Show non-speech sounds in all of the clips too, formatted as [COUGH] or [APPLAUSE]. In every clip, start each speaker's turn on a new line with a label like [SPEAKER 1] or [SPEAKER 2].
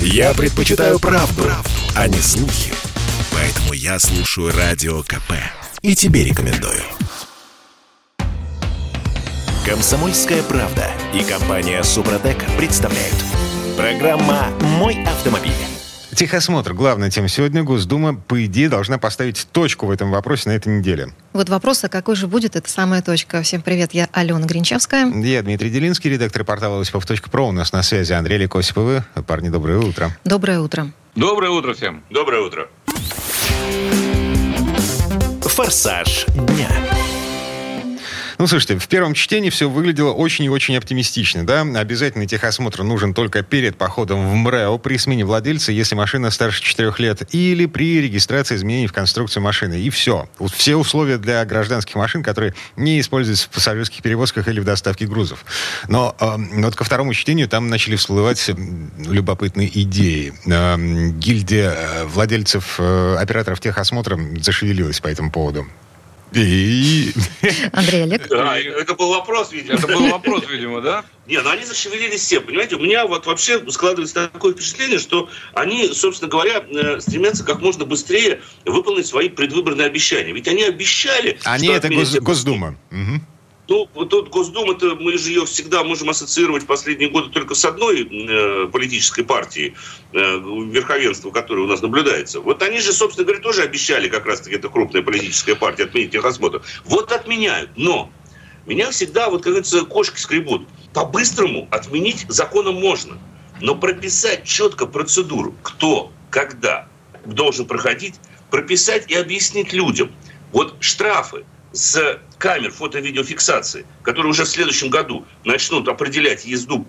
[SPEAKER 1] Я предпочитаю правду, правду, а не слухи. Поэтому я слушаю Радио КП. И тебе рекомендую. Комсомольская правда и компания Супротек представляют. Программа «Мой автомобиль».
[SPEAKER 2] Техосмотр. Главная тема сегодня. Госдума, по идее, должна поставить точку в этом вопросе на этой неделе.
[SPEAKER 3] Вот вопрос, а какой же будет эта самая точка? Всем привет, я Алена Гринчевская.
[SPEAKER 2] Я Дмитрий Делинский, редактор портала Осипов.про. У нас на связи Андрей Лекосиповы. Парни, доброе утро.
[SPEAKER 3] Доброе утро.
[SPEAKER 4] Доброе утро всем.
[SPEAKER 5] Доброе утро.
[SPEAKER 1] Форсаж дня.
[SPEAKER 2] Ну, слушайте, в первом чтении все выглядело очень и очень оптимистично, да? Обязательный техосмотр нужен только перед походом в МРЭО при смене владельца, если машина старше 4 лет, или при регистрации изменений в конструкцию машины. И все. Все условия для гражданских машин, которые не используются в пассажирских перевозках или в доставке грузов. Но э, вот ко второму чтению там начали всплывать любопытные идеи. Э, гильдия владельцев э, операторов техосмотра зашевелилась по этому поводу. И...
[SPEAKER 3] Андрей Олег?
[SPEAKER 5] Да, это был вопрос, видимо.
[SPEAKER 4] Это был вопрос, видимо, да?
[SPEAKER 5] Не, ну они зашевелились все, понимаете? У меня вот вообще складывается такое впечатление, что они, собственно говоря, э, стремятся как можно быстрее выполнить свои предвыборные обещания. Ведь они обещали...
[SPEAKER 2] Они это гос- Госдума. Угу.
[SPEAKER 5] Ну, вот тут Госдума-то, мы же ее всегда можем ассоциировать в последние годы только с одной э, политической партией, э, верховенство которое у нас наблюдается. Вот они же, собственно говоря, тоже обещали, как раз-таки эта крупная политическая партия, отменить техосмотр. Вот отменяют. Но меня всегда, вот, как говорится, кошки скребут. По-быстрому отменить законом можно. Но прописать четко процедуру, кто, когда должен проходить, прописать и объяснить людям. Вот штрафы с камер фото-видеофиксации, которые уже в следующем году начнут определять езду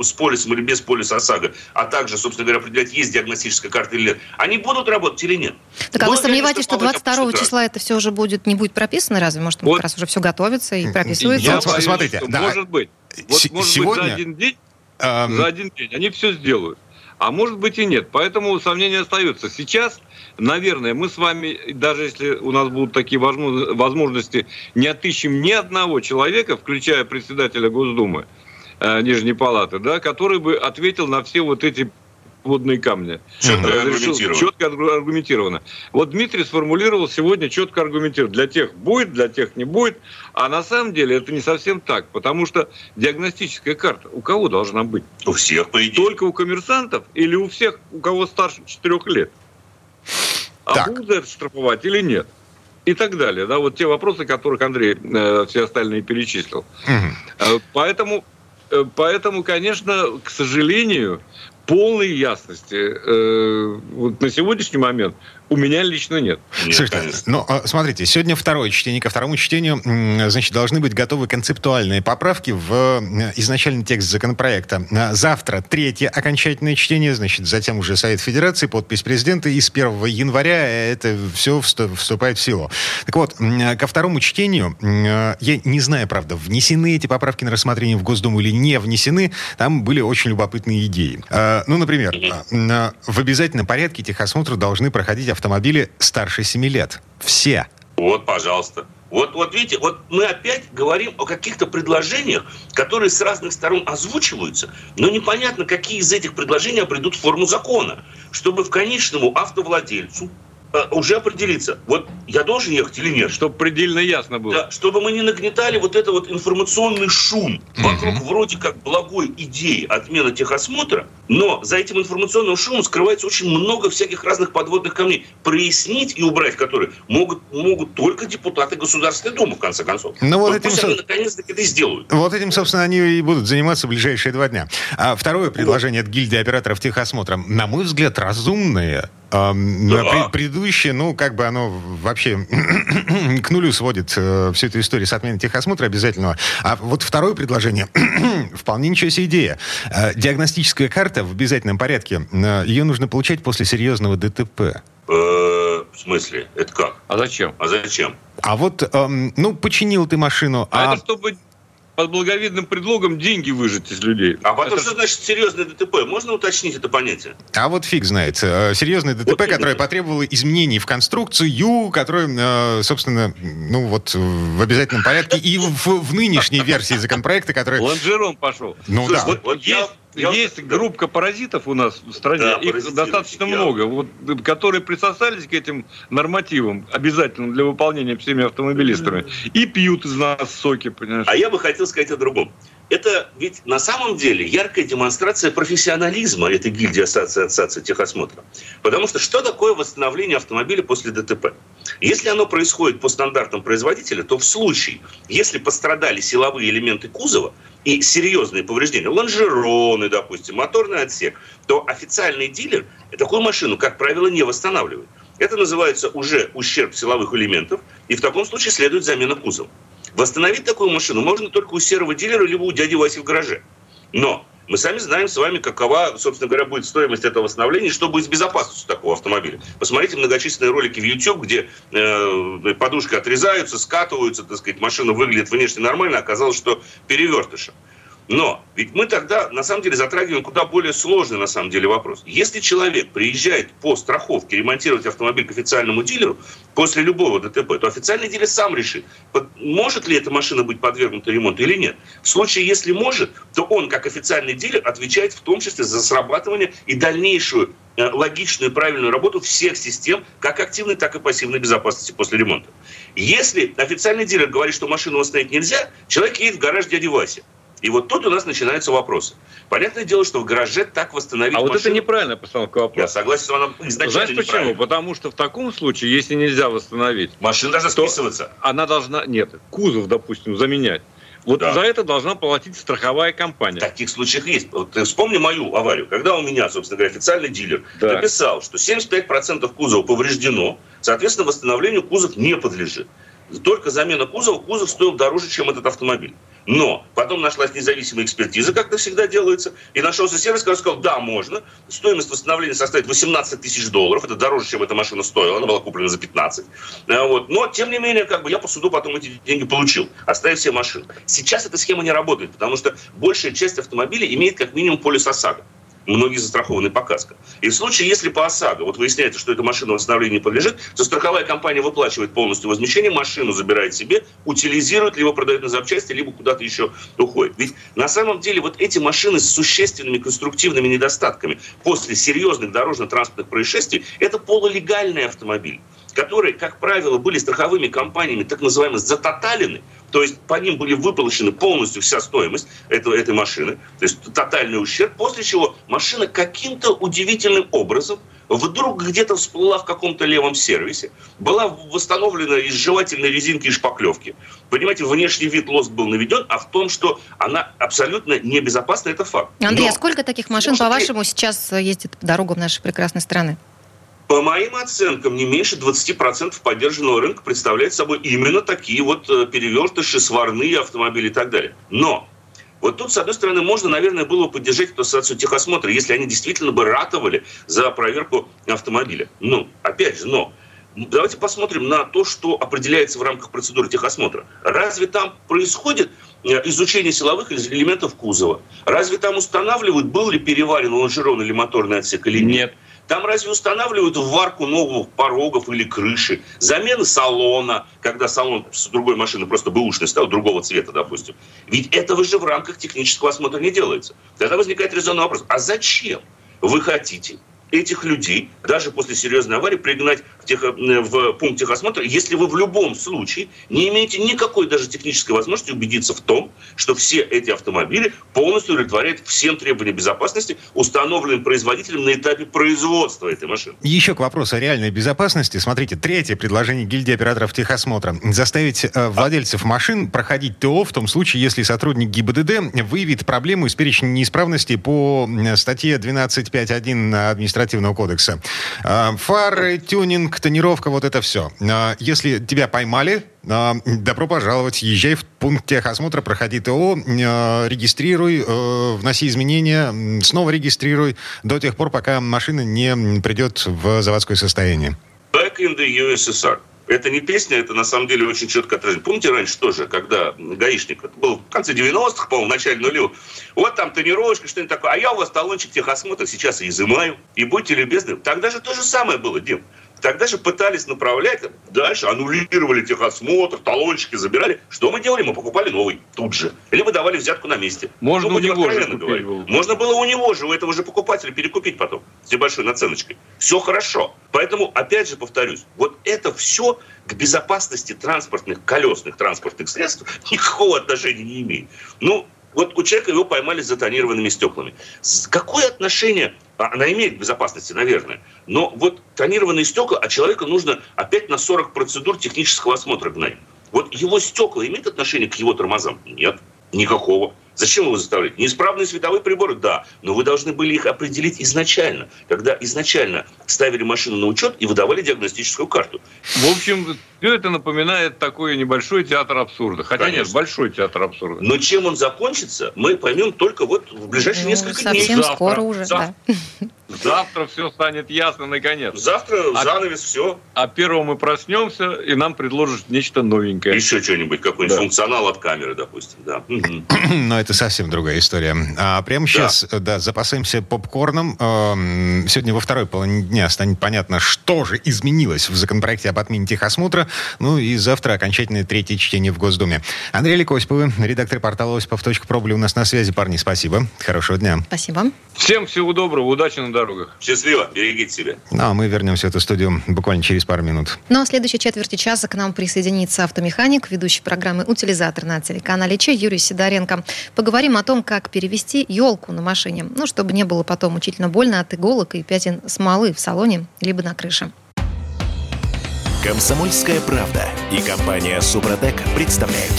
[SPEAKER 5] с полисом или без полиса ОСАГО, а также, собственно говоря, определять, есть диагностическая карта или нет, они будут работать или нет?
[SPEAKER 3] Так а вы сомневаетесь, что 22 числа это все уже будет не будет прописано? Разве? Может, вот. как раз уже все готовится и прописывается?
[SPEAKER 4] Я боюсь, смотрите, да. может быть. Вот, может сегодня... быть, за один день, um... за один день они все сделают. А может быть и нет. Поэтому сомнения остаются. Сейчас, наверное, мы с вами, даже если у нас будут такие возможности, не отыщем ни одного человека, включая председателя Госдумы, э, Нижней Палаты, да, который бы ответил на все вот эти водные камни.
[SPEAKER 5] Четко аргументированно.
[SPEAKER 4] Четко аргументированно. Вот Дмитрий сформулировал сегодня четко аргументированно. Для тех будет, для тех не будет. А на самом деле это не совсем так. Потому что диагностическая карта у кого должна быть?
[SPEAKER 5] У всех, по идее.
[SPEAKER 4] Только у коммерсантов или у всех, у кого старше 4 лет? А так. будут это штрафовать или нет? и так далее. Да, вот те вопросы, которых Андрей э, все остальные перечислил. Угу. Поэтому, э, поэтому, конечно, к сожалению, полной ясности э, вот на сегодняшний момент у меня лично нет.
[SPEAKER 2] нет Слушайте, ну, а, смотрите, сегодня второе чтение. Ко второму чтению, значит, должны быть готовы концептуальные поправки в изначальный текст законопроекта. А завтра третье окончательное чтение, значит, затем уже Совет Федерации, подпись президента, и с 1 января это все вступает в силу. Так вот, ко второму чтению, я не знаю, правда, внесены эти поправки на рассмотрение в Госдуму или не внесены, там были очень любопытные идеи. А, ну, например, в обязательном порядке техосмотр должны проходить автомобили старше 7 лет. Все.
[SPEAKER 5] Вот, пожалуйста. Вот, вот видите, вот мы опять говорим о каких-то предложениях, которые с разных сторон озвучиваются, но непонятно, какие из этих предложений в форму закона, чтобы в конечному автовладельцу уже определиться, вот я должен ехать или нет.
[SPEAKER 4] Чтобы предельно ясно было.
[SPEAKER 5] Да, чтобы мы не нагнетали вот это вот информационный шум вокруг mm-hmm. вроде как благой идеи отмены техосмотра, но за этим информационным шумом скрывается очень много всяких разных подводных камней. Прояснить и убрать которые могут, могут только депутаты Государственной Думы, в конце концов.
[SPEAKER 2] Ну, вот, вот этим,
[SPEAKER 5] пусть со... они наконец-таки это сделают.
[SPEAKER 2] Вот этим, собственно, они и будут заниматься в ближайшие два дня. А второе предложение вот. от гильдии операторов техосмотра, на мой взгляд, разумное да. Предыдущее, ну, как бы оно вообще [COUGHS] к нулю сводит э, всю эту историю с отменой техосмотра обязательного. А вот второе предложение, [COUGHS] вполне ничего себе идея. Э, диагностическая карта в обязательном порядке, э, ее нужно получать после серьезного ДТП. Э,
[SPEAKER 5] в смысле? Это как?
[SPEAKER 4] А зачем?
[SPEAKER 5] А зачем?
[SPEAKER 2] А вот, эм, ну, починил ты машину.
[SPEAKER 4] А, а это чтобы под благовидным предлогом деньги выжить из людей.
[SPEAKER 5] А потом, это... что значит серьезное ДТП? Можно уточнить это понятие?
[SPEAKER 2] А вот фиг знает. Э, серьезное ДТП, вот которое потребовало изменений в конструкцию, которое, э, собственно, ну вот в обязательном порядке и в, в нынешней версии законопроекта, который...
[SPEAKER 4] Лонжером пошел.
[SPEAKER 2] Ну Слушай, да.
[SPEAKER 5] Вот, вот я
[SPEAKER 4] есть вот, группа паразитов у нас в стране, да, их достаточно я... много, вот, которые присосались к этим нормативам, обязательно для выполнения всеми автомобилистами, и пьют из нас соки,
[SPEAKER 5] понимаешь? А я бы хотел сказать о другом это ведь на самом деле яркая демонстрация профессионализма этой гильдии ассоциации, ассоциации техосмотра. Потому что что такое восстановление автомобиля после ДТП? Если оно происходит по стандартам производителя, то в случае, если пострадали силовые элементы кузова и серьезные повреждения, лонжероны, допустим, моторный отсек, то официальный дилер такую машину, как правило, не восстанавливает. Это называется уже ущерб силовых элементов, и в таком случае следует замена кузова. Восстановить такую машину можно только у серого дилера, либо у дяди Васи в гараже. Но мы сами знаем с вами, какова, собственно говоря, будет стоимость этого восстановления, что будет с безопасностью такого автомобиля. Посмотрите многочисленные ролики в YouTube, где э, подушки отрезаются, скатываются, так сказать, машина выглядит внешне нормально, оказалось, что перевертышем. Но ведь мы тогда, на самом деле, затрагиваем куда более сложный, на самом деле, вопрос. Если человек приезжает по страховке ремонтировать автомобиль к официальному дилеру после любого ДТП, то официальный дилер сам решит, может ли эта машина быть подвергнута ремонту или нет. В случае, если может, то он, как официальный дилер, отвечает в том числе за срабатывание и дальнейшую э, логичную и правильную работу всех систем, как активной, так и пассивной безопасности после ремонта. Если официальный дилер говорит, что машину восстановить нельзя, человек едет в гараж дяди Васи. И вот тут у нас начинаются вопросы. Понятное дело, что в гараже так восстановить
[SPEAKER 4] А машину... вот это неправильная постановка вопроса.
[SPEAKER 5] Я согласен, что она
[SPEAKER 4] изначально Знаешь почему? Потому что в таком случае, если нельзя восстановить...
[SPEAKER 5] Машина должна списываться.
[SPEAKER 4] Она должна... Нет, кузов, допустим, заменять. Вот да. за это должна платить страховая компания. В
[SPEAKER 5] таких случаях есть. Вот вспомни мою аварию. Когда у меня, собственно говоря, официальный дилер да. написал, что 75% кузова повреждено, соответственно, восстановлению кузов не подлежит. Только замена кузова, кузов стоил дороже, чем этот автомобиль. Но потом нашлась независимая экспертиза, как это всегда делается, и нашелся сервис, который сказал, да, можно. Стоимость восстановления составит 18 тысяч долларов. Это дороже, чем эта машина стоила. Она была куплена за 15. А, вот. Но, тем не менее, как бы я по суду потом эти деньги получил, оставив все машины. Сейчас эта схема не работает, потому что большая часть автомобилей имеет как минимум полис ОСАГО многие застрахованы по каско. И в случае, если по ОСАГО вот выясняется, что эта машина восстановлению не подлежит, то страховая компания выплачивает полностью возмещение, машину забирает себе, утилизирует, либо продает на запчасти, либо куда-то еще уходит. Ведь на самом деле вот эти машины с существенными конструктивными недостатками после серьезных дорожно-транспортных происшествий, это полулегальный автомобиль которые, как правило, были страховыми компаниями так называемые затоталены, то есть по ним были выплачены полностью вся стоимость этого, этой машины, то есть тотальный ущерб, после чего машина каким-то удивительным образом вдруг где-то всплыла в каком-то левом сервисе, была восстановлена из жевательной резинки и шпаклевки. Понимаете, внешний вид лоск был наведен, а в том, что она абсолютно небезопасна, это факт.
[SPEAKER 3] Андрей, Но, а сколько таких машин, по-вашему, сейчас ездит по дорогам нашей прекрасной страны?
[SPEAKER 5] По моим оценкам, не меньше 20% поддержанного рынка представляет собой именно такие вот э, перевертыши, сварные автомобили и так далее. Но вот тут, с одной стороны, можно, наверное, было поддержать эту ассоциацию техосмотра, если они действительно бы ратовали за проверку автомобиля. Ну, опять же, но давайте посмотрим на то, что определяется в рамках процедуры техосмотра. Разве там происходит э, изучение силовых элементов кузова? Разве там устанавливают, был ли переварен лонжерон или моторный отсек или нет? Нет. Там разве устанавливают варку новых порогов или крыши? Замена салона, когда салон с другой машины просто бэушный стал, другого цвета, допустим. Ведь этого же в рамках технического осмотра не делается. Тогда возникает резонный вопрос. А зачем вы хотите этих людей, даже после серьезной аварии, пригнать тех, э, в пункт техосмотра, если вы в любом случае не имеете никакой даже технической возможности убедиться в том, что все эти автомобили полностью удовлетворяют всем требованиям безопасности, установленным производителем на этапе производства этой машины.
[SPEAKER 2] Еще к вопросу о реальной безопасности. Смотрите, третье предложение гильдии операторов техосмотра. Заставить э, владельцев машин проходить ТО в том случае, если сотрудник ГИБДД выявит проблему из перечня неисправностей по статье 12.5.1 административного кодекса. А, фары, тюнинг, тонировка, вот это все. А, если тебя поймали, а, добро пожаловать, езжай в пункт техосмотра, проходи ТО, регистрируй, э, вноси изменения, снова регистрируй до тех пор, пока машина не придет в заводское состояние.
[SPEAKER 5] Back in the USSR. Это не песня, это на самом деле очень четко отражено. Помните раньше тоже, когда гаишник, это был в конце 90-х, по-моему, в начале нулевых, вот там тренировочка, что-нибудь такое, а я у вас талончик техосмотра сейчас изымаю, и будьте любезны. Тогда же то же самое было, Дим. Тогда же пытались направлять дальше, аннулировали техосмотр, талончики забирали. Что мы делали? Мы покупали новый тут же. Либо давали взятку на месте.
[SPEAKER 4] Можно ну, у него же говорить.
[SPEAKER 5] Можно было у него же, у этого же покупателя перекупить потом с небольшой наценочкой. Все хорошо. Поэтому, опять же повторюсь, вот это все к безопасности транспортных, колесных транспортных средств [LAUGHS] никакого отношения не имеет. Ну, вот у человека его поймали с затонированными стеклами. Какое отношение а, она имеет к безопасности, наверное. Но вот тонированные стекла, а человеку нужно опять на 40 процедур технического осмотра гнать. Вот его стекла имеют отношение к его тормозам? Нет, никакого. Зачем его заставлять? Неисправные световые приборы, да, но вы должны были их определить изначально, когда изначально ставили машину на учет и выдавали диагностическую карту.
[SPEAKER 4] В общем, все это напоминает такой небольшой театр абсурда. Хотя Конечно. нет, большой театр абсурда.
[SPEAKER 5] Но чем он закончится, мы поймем только вот в ближайшие ну, несколько
[SPEAKER 3] совсем
[SPEAKER 5] дней.
[SPEAKER 3] Совсем скоро уже,
[SPEAKER 4] завтра. да. Завтра все станет ясно наконец.
[SPEAKER 5] Завтра а, занавес, все.
[SPEAKER 4] А первого мы проснемся, и нам предложат нечто новенькое.
[SPEAKER 5] Еще что-нибудь, какой-нибудь да. функционал от камеры, допустим. Да. [CLEARS THROAT]
[SPEAKER 2] Но это совсем другая история. А прямо сейчас, да, да запасаемся попкорном. Эм, сегодня во второй половине дня станет понятно, что же изменилось в законопроекте об отмене техосмотра. Ну и завтра окончательное третье чтение в Госдуме. Андрей Лекосиповы, редактор портала осипов.про у нас на связи. Парни, спасибо. Хорошего дня.
[SPEAKER 3] Спасибо.
[SPEAKER 4] Всем всего доброго, удачи на дорогах.
[SPEAKER 5] Счастливо, берегите себя.
[SPEAKER 2] Ну, а мы вернемся в эту студию буквально через пару минут.
[SPEAKER 3] Ну, а в следующей четверти часа к нам присоединится автомеханик, ведущий программы «Утилизатор» на телеканале Че Юрий Сидоренко. Поговорим о том, как перевести елку на машине, ну, чтобы не было потом мучительно больно от иголок и пятен смолы в салоне, либо на крыше.
[SPEAKER 1] Комсомольская правда и компания «Супротек» представляют.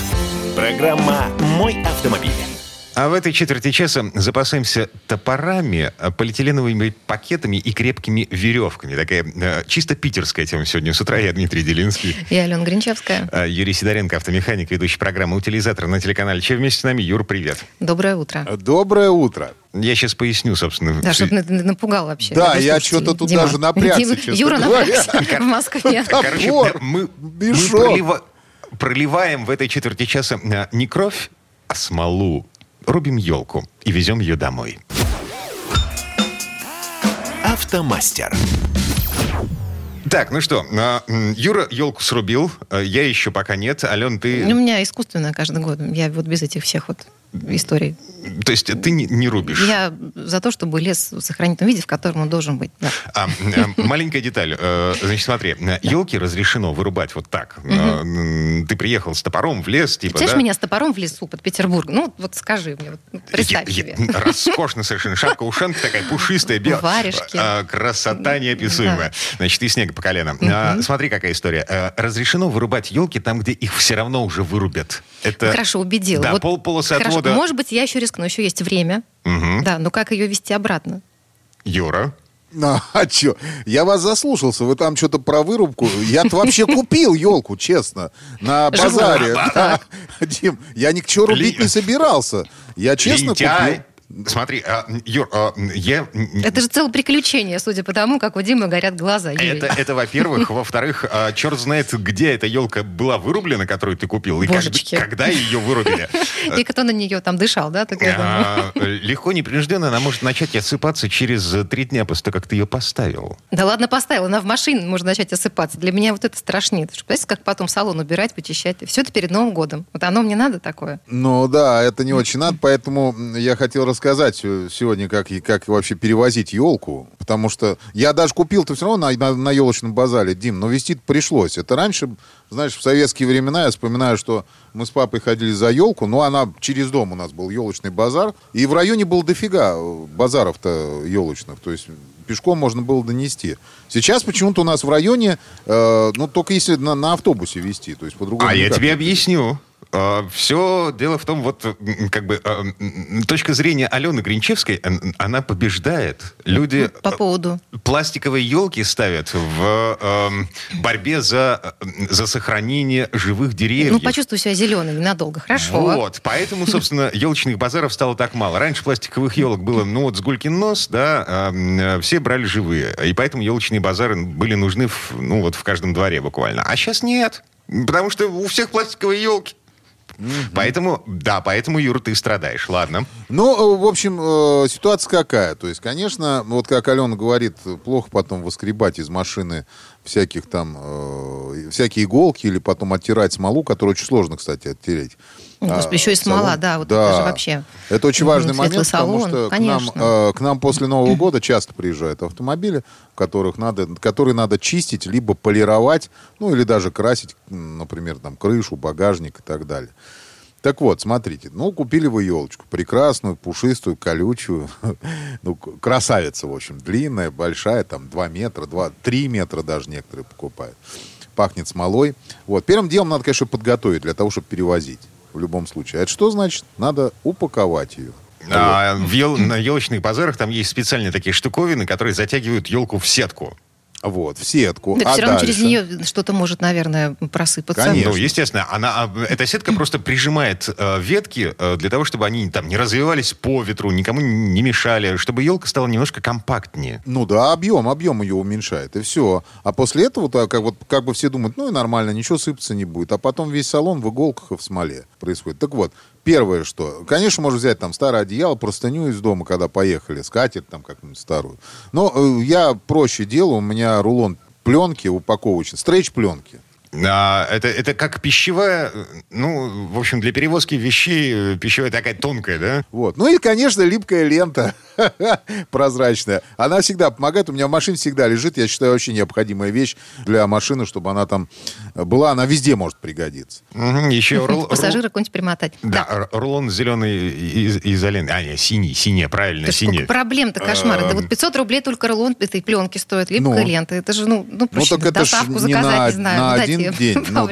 [SPEAKER 1] Программа «Мой автомобиль».
[SPEAKER 2] А в этой четверти часа запасаемся топорами, полиэтиленовыми пакетами и крепкими веревками. Такая э, чисто питерская тема сегодня с утра. Я Дмитрий Делинский.
[SPEAKER 3] Я Алена Гринчевская.
[SPEAKER 2] А, Юрий Сидоренко, автомеханик, ведущий программы «Утилизатор» на телеканале Че вместе с нами. Юр, привет.
[SPEAKER 3] Доброе утро.
[SPEAKER 6] Доброе утро.
[SPEAKER 2] Я сейчас поясню, собственно.
[SPEAKER 3] Да, чтобы ты напугал вообще.
[SPEAKER 6] Да, я что-то тут Дима. даже напрягся, честно
[SPEAKER 3] Юра напрягся [LAUGHS] в Москве.
[SPEAKER 2] Короче, мы проливаем в этой четверти часа э, не кровь, а смолу рубим елку и везем ее домой.
[SPEAKER 1] Автомастер.
[SPEAKER 2] Так, ну что, а, Юра елку срубил, а, я еще пока нет. Ален, ты...
[SPEAKER 3] У меня искусственная каждый год. Я вот без этих всех вот историй.
[SPEAKER 2] То есть ты не, не рубишь?
[SPEAKER 3] Я за то, чтобы лес сохранить в том виде, в котором он должен быть. Да.
[SPEAKER 2] А, а, маленькая деталь. Э, значит, смотри, елки разрешено вырубать вот так. Ты приехал с топором в лес, типа,
[SPEAKER 3] Представляешь меня с топором в лесу под Петербург? Ну, вот скажи мне, вот, представь себе.
[SPEAKER 2] Роскошно совершенно. Шапка-ушанка такая пушистая, белая.
[SPEAKER 3] Варежки.
[SPEAKER 2] А, красота неописуемая. Значит, и снега по колено. А, смотри, какая история. Разрешено вырубать елки там, где их все равно уже вырубят.
[SPEAKER 3] Это... Хорошо, убедил.
[SPEAKER 2] Да, пол полосы отвода.
[SPEAKER 3] Может быть, я еще рискну, еще есть время. Угу. Да, но как ее вести обратно?
[SPEAKER 2] Юра?
[SPEAKER 6] Ну, [LAUGHS] а что? Я вас заслушался. Вы там что-то про вырубку. Я-то вообще купил елку, честно, на базаре. [LAUGHS] Да. Дим, я ни к чему рубить не собирался. Я честно купил.
[SPEAKER 2] Смотри, а, Юр, а, я...
[SPEAKER 3] Это же целое приключение, судя по тому, как у Димы горят глаза. Юрий.
[SPEAKER 2] Это, это во-первых. [LAUGHS] Во-вторых, а, черт знает, где эта елка была вырублена, которую ты купил, и как, когда ее вырубили. [LAUGHS]
[SPEAKER 3] И кто на нее там дышал, да?
[SPEAKER 2] А, легко, непринужденно она может начать осыпаться через три дня после того, как ты ее поставил.
[SPEAKER 3] Да ладно, поставил. Она в машине может начать осыпаться. Для меня вот это страшнее. Представляете, как потом салон убирать, вычищать. Все это перед Новым годом. Вот оно мне надо такое?
[SPEAKER 6] Ну да, это не очень надо, поэтому я хотел рассказать рассказать э, сегодня, как, как вообще перевозить елку, потому что я даже купил-то все равно на, на, на елочном базаре, Дим, но вести пришлось. Это раньше, знаешь, в советские времена, я вспоминаю, что мы с папой ходили за елку, но она через дом у нас был елочный базар, и в районе было дофига базаров-то елочных, то есть пешком можно было донести. Сейчас почему-то у нас в районе, э, ну, только если на, на автобусе вести, то есть по-другому.
[SPEAKER 2] А я тебе объясню. А, Все дело в том, вот как бы а, точка зрения Алены Гринчевской, она побеждает. Люди
[SPEAKER 3] По а, поводу
[SPEAKER 2] пластиковые елки ставят в борьбе за, за сохранение живых деревьев.
[SPEAKER 3] Ну, почувствуй себя зеленым ненадолго, хорошо.
[SPEAKER 2] Вот, поэтому, собственно, елочных базаров стало так мало. Раньше пластиковых елок было, ну вот, с гулькин нос, да, все брали живые. И поэтому елочные базары были нужны, в, ну вот, в каждом дворе буквально. А сейчас нет. Потому что у всех пластиковые елки. Mm-hmm. Поэтому, да, поэтому, Юр, ты страдаешь. Ладно.
[SPEAKER 6] Ну, в общем, ситуация какая? То есть, конечно, вот как Алена говорит, плохо потом воскребать из машины всяких там, э, всякие иголки или потом оттирать смолу, которую очень сложно, кстати, оттереть.
[SPEAKER 3] Господи, а, еще и смола, салон. да, вот
[SPEAKER 6] да.
[SPEAKER 3] это же вообще.
[SPEAKER 6] Это очень важный момент, салон, потому что к нам, э, к нам после Нового года часто приезжают автомобили, которых надо, которые надо чистить, либо полировать, ну или даже красить, например, там крышу, багажник и так далее. Так вот, смотрите, ну, купили вы елочку. Прекрасную, пушистую, колючую. [LAUGHS] ну, красавица, в общем. Длинная, большая, там, 2 метра, 2, 3 метра даже некоторые покупают. Пахнет смолой. Вот. Первым делом надо, конечно, подготовить для того, чтобы перевозить. В любом случае. А это что значит? Надо упаковать ее.
[SPEAKER 2] А, в ел, на елочных базарах там есть специальные такие штуковины, которые затягивают елку в сетку.
[SPEAKER 6] Вот, в сетку.
[SPEAKER 3] Да, а все равно дальше? через нее что-то может, наверное, просыпаться.
[SPEAKER 2] Конечно. Ну, естественно, она, а, эта сетка просто прижимает э, ветки э, для того, чтобы они там не развивались по ветру, никому не мешали, чтобы елка стала немножко компактнее.
[SPEAKER 6] Ну да, объем, объем ее уменьшает, и все. А после этого, так, как, вот, как бы все думают, ну и нормально, ничего сыпаться не будет. А потом весь салон в иголках и в смоле происходит. Так вот, Первое, что, конечно, можно взять там старое одеяло, простыню из дома, когда поехали, скатерть там как-нибудь старую. Но э, я проще делаю, у меня рулон пленки упаковочный, стрейч пленки.
[SPEAKER 2] А, это, это как пищевая, ну, в общем, для перевозки вещей э, пищевая такая тонкая, да?
[SPEAKER 6] Вот. Ну и, конечно, липкая лента [LAUGHS] прозрачная. Она всегда помогает. У меня в машине всегда лежит. Я считаю, очень необходимая вещь для машины, чтобы она там была. Она везде может пригодиться.
[SPEAKER 3] Еще Пассажира какой-нибудь примотать.
[SPEAKER 2] Да, рулон зеленый изоленты. А, нет, синий, синий, правильно, синий.
[SPEAKER 3] Проблем-то кошмар. Это вот 500 рублей только рулон этой пленки стоит, липкая ну. лента. Это же, ну, ну проще доставку заказать, не знаю,
[SPEAKER 6] один день. Ну,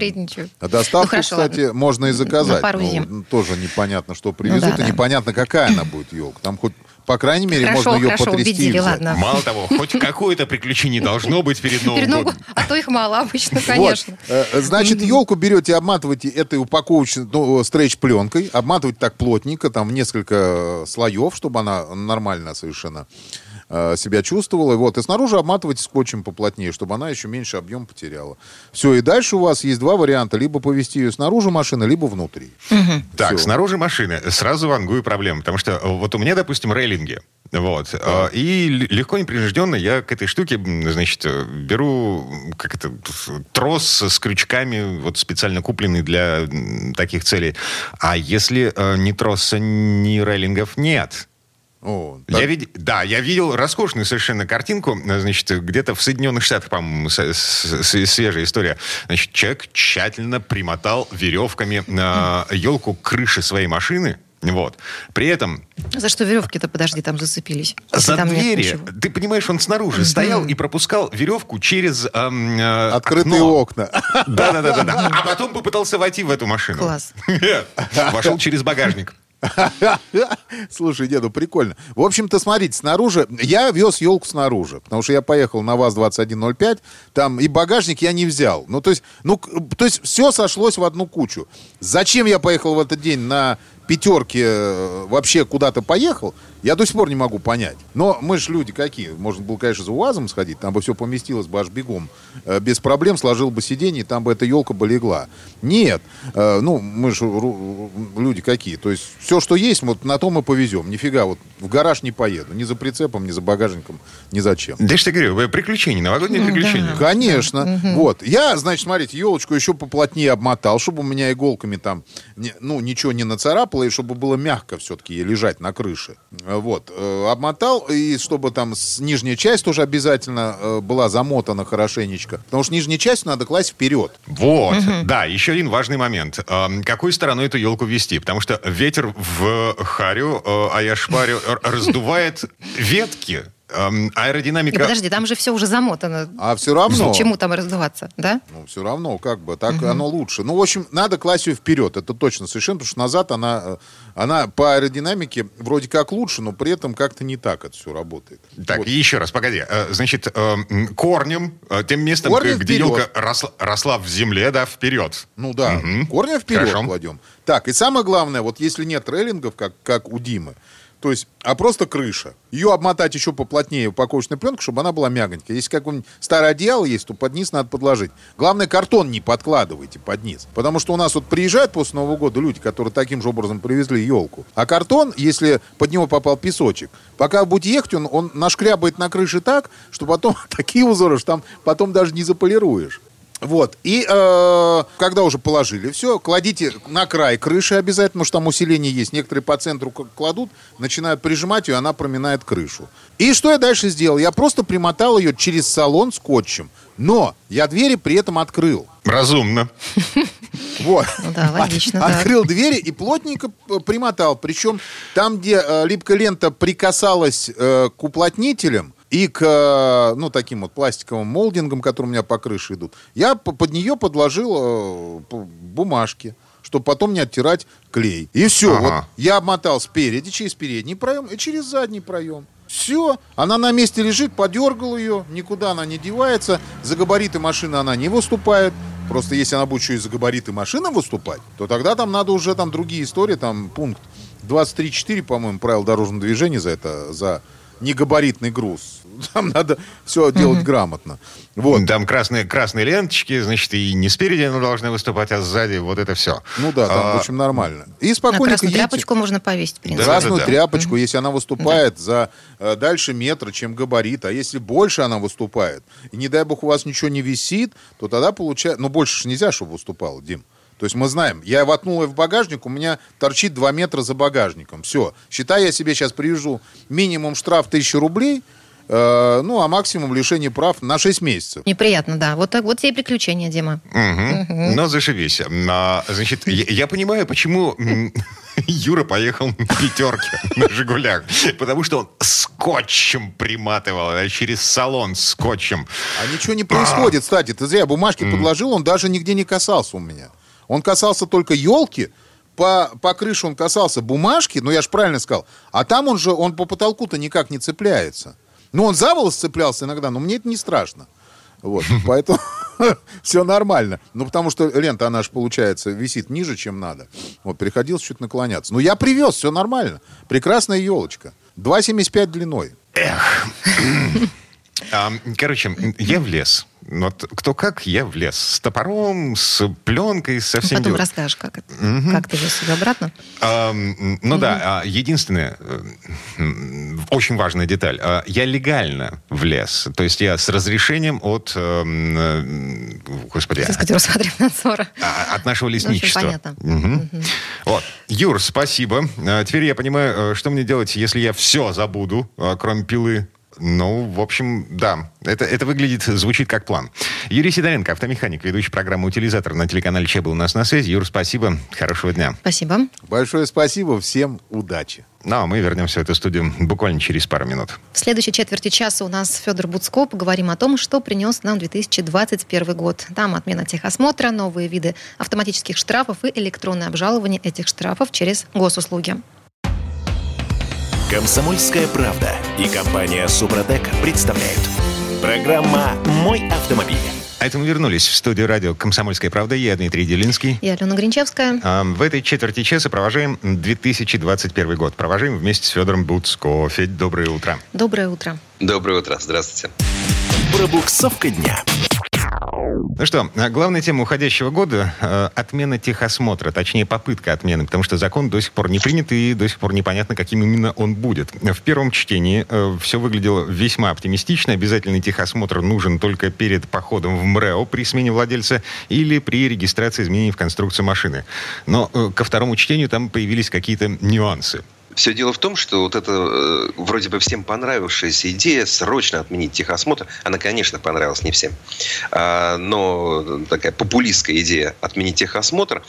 [SPEAKER 6] а доставку, ну, хорошо, кстати, ладно. можно и заказать. пару ну, тоже непонятно, что привезут, ну, да, и да. непонятно, какая она будет елка. Там хоть по крайней мере, хорошо, можно ее хорошо, потрясти. Убедили,
[SPEAKER 3] ладно.
[SPEAKER 2] Мало того, хоть какое-то приключение должно быть перед Новым перед годом. [LAUGHS]
[SPEAKER 3] А то их мало обычно, конечно.
[SPEAKER 6] Вот. Э, значит, елку берете, обматываете этой упаковочной ну, стрейч-пленкой, обматывать так плотненько, там в несколько слоев, чтобы она нормально совершенно Э, себя чувствовала. Вот, и снаружи обматывайте скотчем поплотнее, чтобы она еще меньше объем потеряла. Все, и дальше у вас есть два варианта. Либо повезти ее снаружи машины, либо внутри.
[SPEAKER 2] Угу. Так, Все. снаружи машины. Сразу вангую проблему. Потому что э, вот у меня, допустим, рейлинги. Вот. Да. И легко непринужденно я к этой штуке, значит, беру как это, трос с крючками, вот специально купленный для таких целей. А если э, ни троса, ни рейлингов нет, о, я вид... Да, я видел роскошную совершенно картинку, значит, где-то в Соединенных Штатах, по-моему, свежая история. Значит, человек тщательно примотал веревками на елку крыши своей машины, вот. При этом...
[SPEAKER 3] За что веревки-то, подожди, там зацепились?
[SPEAKER 2] За там двери. Ты понимаешь, он снаружи mm-hmm. стоял и пропускал веревку через эм, э,
[SPEAKER 6] Открытые окно. окна.
[SPEAKER 2] Да-да-да. А потом попытался войти в эту машину.
[SPEAKER 3] Класс.
[SPEAKER 2] Вошел через багажник. [LAUGHS]
[SPEAKER 6] Слушай, деду, прикольно. В общем-то, смотрите, снаружи... Я вез елку снаружи, потому что я поехал на ВАЗ-2105, там и багажник я не взял. Ну, то есть, ну, то есть все сошлось в одну кучу. Зачем я поехал в этот день на пятерке э, вообще куда-то поехал, я до сих пор не могу понять. Но мы же люди какие. Можно было, конечно, за УАЗом сходить, там бы все поместилось бы аж бегом. Э, без проблем сложил бы сиденье, там бы эта елка бы легла. Нет. Э, ну, мы же люди какие. То есть все, что есть, вот на то мы повезем. Нифига, вот в гараж не поеду. Ни за прицепом, ни за багажником, ни зачем.
[SPEAKER 2] Да что говорю, приключения, новогодние приключения.
[SPEAKER 6] Да. Конечно. Вот. Я, значит, смотрите, елочку еще поплотнее обмотал, чтобы у меня иголками там, ну, ничего не нацарапало, и чтобы было мягко все-таки лежать на крыше. Вот. Э, обмотал, и чтобы там с нижняя часть тоже обязательно э, была замотана хорошенечко. Потому что нижнюю часть надо класть вперед.
[SPEAKER 2] Вот. Угу. Да, еще один важный момент. Эм, какой стороной эту елку вести? Потому что ветер в харю, э, а я шпарю, раздувает ветки Эм, аэродинамика... И
[SPEAKER 3] подожди, там же все уже замотано.
[SPEAKER 6] А все равно...
[SPEAKER 3] Чему там раздуваться, да?
[SPEAKER 6] Ну, все равно, как бы, так угу. оно лучше. Ну, в общем, надо класть ее вперед, это точно совершенно, потому что назад она, э, она по аэродинамике вроде как лучше, но при этом как-то не так это все работает.
[SPEAKER 2] Так, вот. еще раз, погоди. Э, значит, э, корнем, тем местом, корнем где вперед. елка росла, росла в земле, да, вперед.
[SPEAKER 6] Ну да, угу. корнем вперед Хорошо. кладем. Так, и самое главное, вот если нет рейлингов, как, как у Димы, То есть, а просто крыша. Ее обмотать еще поплотнее упаковочной пленкой, чтобы она была мягонькая. Если какое-нибудь старое одеяло есть, то под низ надо подложить. Главное, картон не подкладывайте под низ. Потому что у нас вот приезжают после Нового года люди, которые таким же образом привезли елку. А картон, если под него попал песочек, пока будете ехать, он, он нашкрябает на крыше так, что потом [LAUGHS] такие узоры, что там потом даже не заполируешь. Вот. И э, когда уже положили все, кладите на край крыши обязательно, потому что там усиление есть. Некоторые по центру кладут, начинают прижимать ее, она проминает крышу. И что я дальше сделал? Я просто примотал ее через салон скотчем. Но я двери при этом открыл.
[SPEAKER 2] Разумно. [LAUGHS]
[SPEAKER 6] Вот. Ну, да, логично. От, открыл двери и плотненько примотал. Причем там, где э, липкая лента прикасалась э, к уплотнителям, и к, ну, таким вот пластиковым молдингам, которые у меня по крыше идут, я под нее подложил э, бумажки чтобы потом не оттирать клей. И все. Ага. Вот я обмотал спереди, через передний проем и через задний проем. Все, она на месте лежит, подергал ее, никуда она не девается, за габариты машины она не выступает. Просто если она будет еще и за габариты машины выступать, то тогда там надо уже там другие истории, там пункт 23.4, по-моему, правил дорожного движения за это, за негабаритный груз. Там надо все делать грамотно.
[SPEAKER 2] Вот. Там красные, красные ленточки, значит, и не спереди она должна выступать, а сзади вот это все.
[SPEAKER 6] Ну да, там, а... в общем, нормально. И спокойно.
[SPEAKER 3] красную едете. тряпочку можно повесить, в принципе.
[SPEAKER 6] Красную да, да, тряпочку, если она выступает да. за э, дальше метра, чем габарит, а если больше она выступает, и не дай бог у вас ничего не висит, то тогда получается... Ну, больше же нельзя, чтобы выступало, Дим. То есть мы знаем, я воткнул ее в багажник, у меня торчит 2 метра за багажником. Все. Считай, я себе сейчас привяжу минимум штраф 1000 рублей, ну, а максимум лишение прав на 6 месяцев.
[SPEAKER 3] Неприятно, да. Вот так вот и приключения, Дима.
[SPEAKER 2] Угу. Угу. Ну, зашибись. А, значит, я, я понимаю, почему [LAUGHS] Юра поехал на пятерке на «Жигулях». Потому что он скотчем приматывал, через салон скотчем.
[SPEAKER 6] А ничего не происходит, кстати. Ты зря бумажки подложил, он даже нигде не касался у меня. Он касался только елки, по, по крыше он касался бумажки, ну я же правильно сказал, а там он же, он по потолку-то никак не цепляется. Ну, он за волос цеплялся иногда, но мне это не страшно. Вот, [LAUGHS] поэтому [LAUGHS] все нормально. Ну, потому что лента, она же, получается, висит ниже, чем надо. Вот, приходилось чуть наклоняться. Ну, я привез, все нормально. Прекрасная елочка. 2,75 длиной.
[SPEAKER 2] Эх. [LAUGHS] Короче, я влез. Вот кто как, я влез. С топором, с пленкой, со всем
[SPEAKER 3] Потом делом. расскажешь, как, это, угу. как ты вез себя обратно.
[SPEAKER 2] А, ну угу. да, единственное, э, очень важная деталь. А, я легально влез. То есть я с разрешением от... Э, господи...
[SPEAKER 3] Сказать, Росатривнадзора. [LAUGHS]
[SPEAKER 2] А, от нашего лесничества.
[SPEAKER 3] Ну, понятно.
[SPEAKER 2] Угу. Угу. Вот. Юр, спасибо. Теперь я понимаю, э, что мне делать, если я все забуду, кроме пилы ну, в общем, да. Это, это выглядит, звучит как план. Юрий Сидоренко, автомеханик, ведущий программы «Утилизатор» на телеканале ЧЕ был у нас на связи. Юр, спасибо. Хорошего дня.
[SPEAKER 3] Спасибо.
[SPEAKER 6] Большое спасибо. Всем удачи.
[SPEAKER 2] Ну, а мы вернемся в эту студию буквально через пару минут.
[SPEAKER 3] В следующей четверти часа у нас Федор Буцко. Поговорим о том, что принес нам 2021 год. Там отмена техосмотра, новые виды автоматических штрафов и электронное обжалование этих штрафов через госуслуги.
[SPEAKER 1] Комсомольская правда и компания Супротек представляют. Программа «Мой автомобиль».
[SPEAKER 2] А это мы вернулись в студию радио «Комсомольская правда». Я Дмитрий Делинский.
[SPEAKER 3] Я Алена Гринчевская.
[SPEAKER 2] А, в этой четверти часа провожаем 2021 год. Провожаем вместе с Федором Буцко. Федь, доброе утро.
[SPEAKER 3] Доброе утро.
[SPEAKER 7] Доброе утро. Здравствуйте.
[SPEAKER 1] Пробуксовка дня.
[SPEAKER 2] Ну что, а главная тема уходящего года э, отмена техосмотра, точнее попытка отмены, потому что закон до сих пор не принят и до сих пор непонятно, каким именно он будет. В первом чтении э, все выглядело весьма оптимистично. Обязательный техосмотр нужен только перед походом в МРЭО при смене владельца или при регистрации изменений в конструкции машины. Но э, ко второму чтению там появились какие-то нюансы.
[SPEAKER 7] Все дело в том, что вот эта э, вроде бы всем понравившаяся идея срочно отменить техосмотр, она, конечно, понравилась не всем, а, но такая популистская идея отменить техосмотр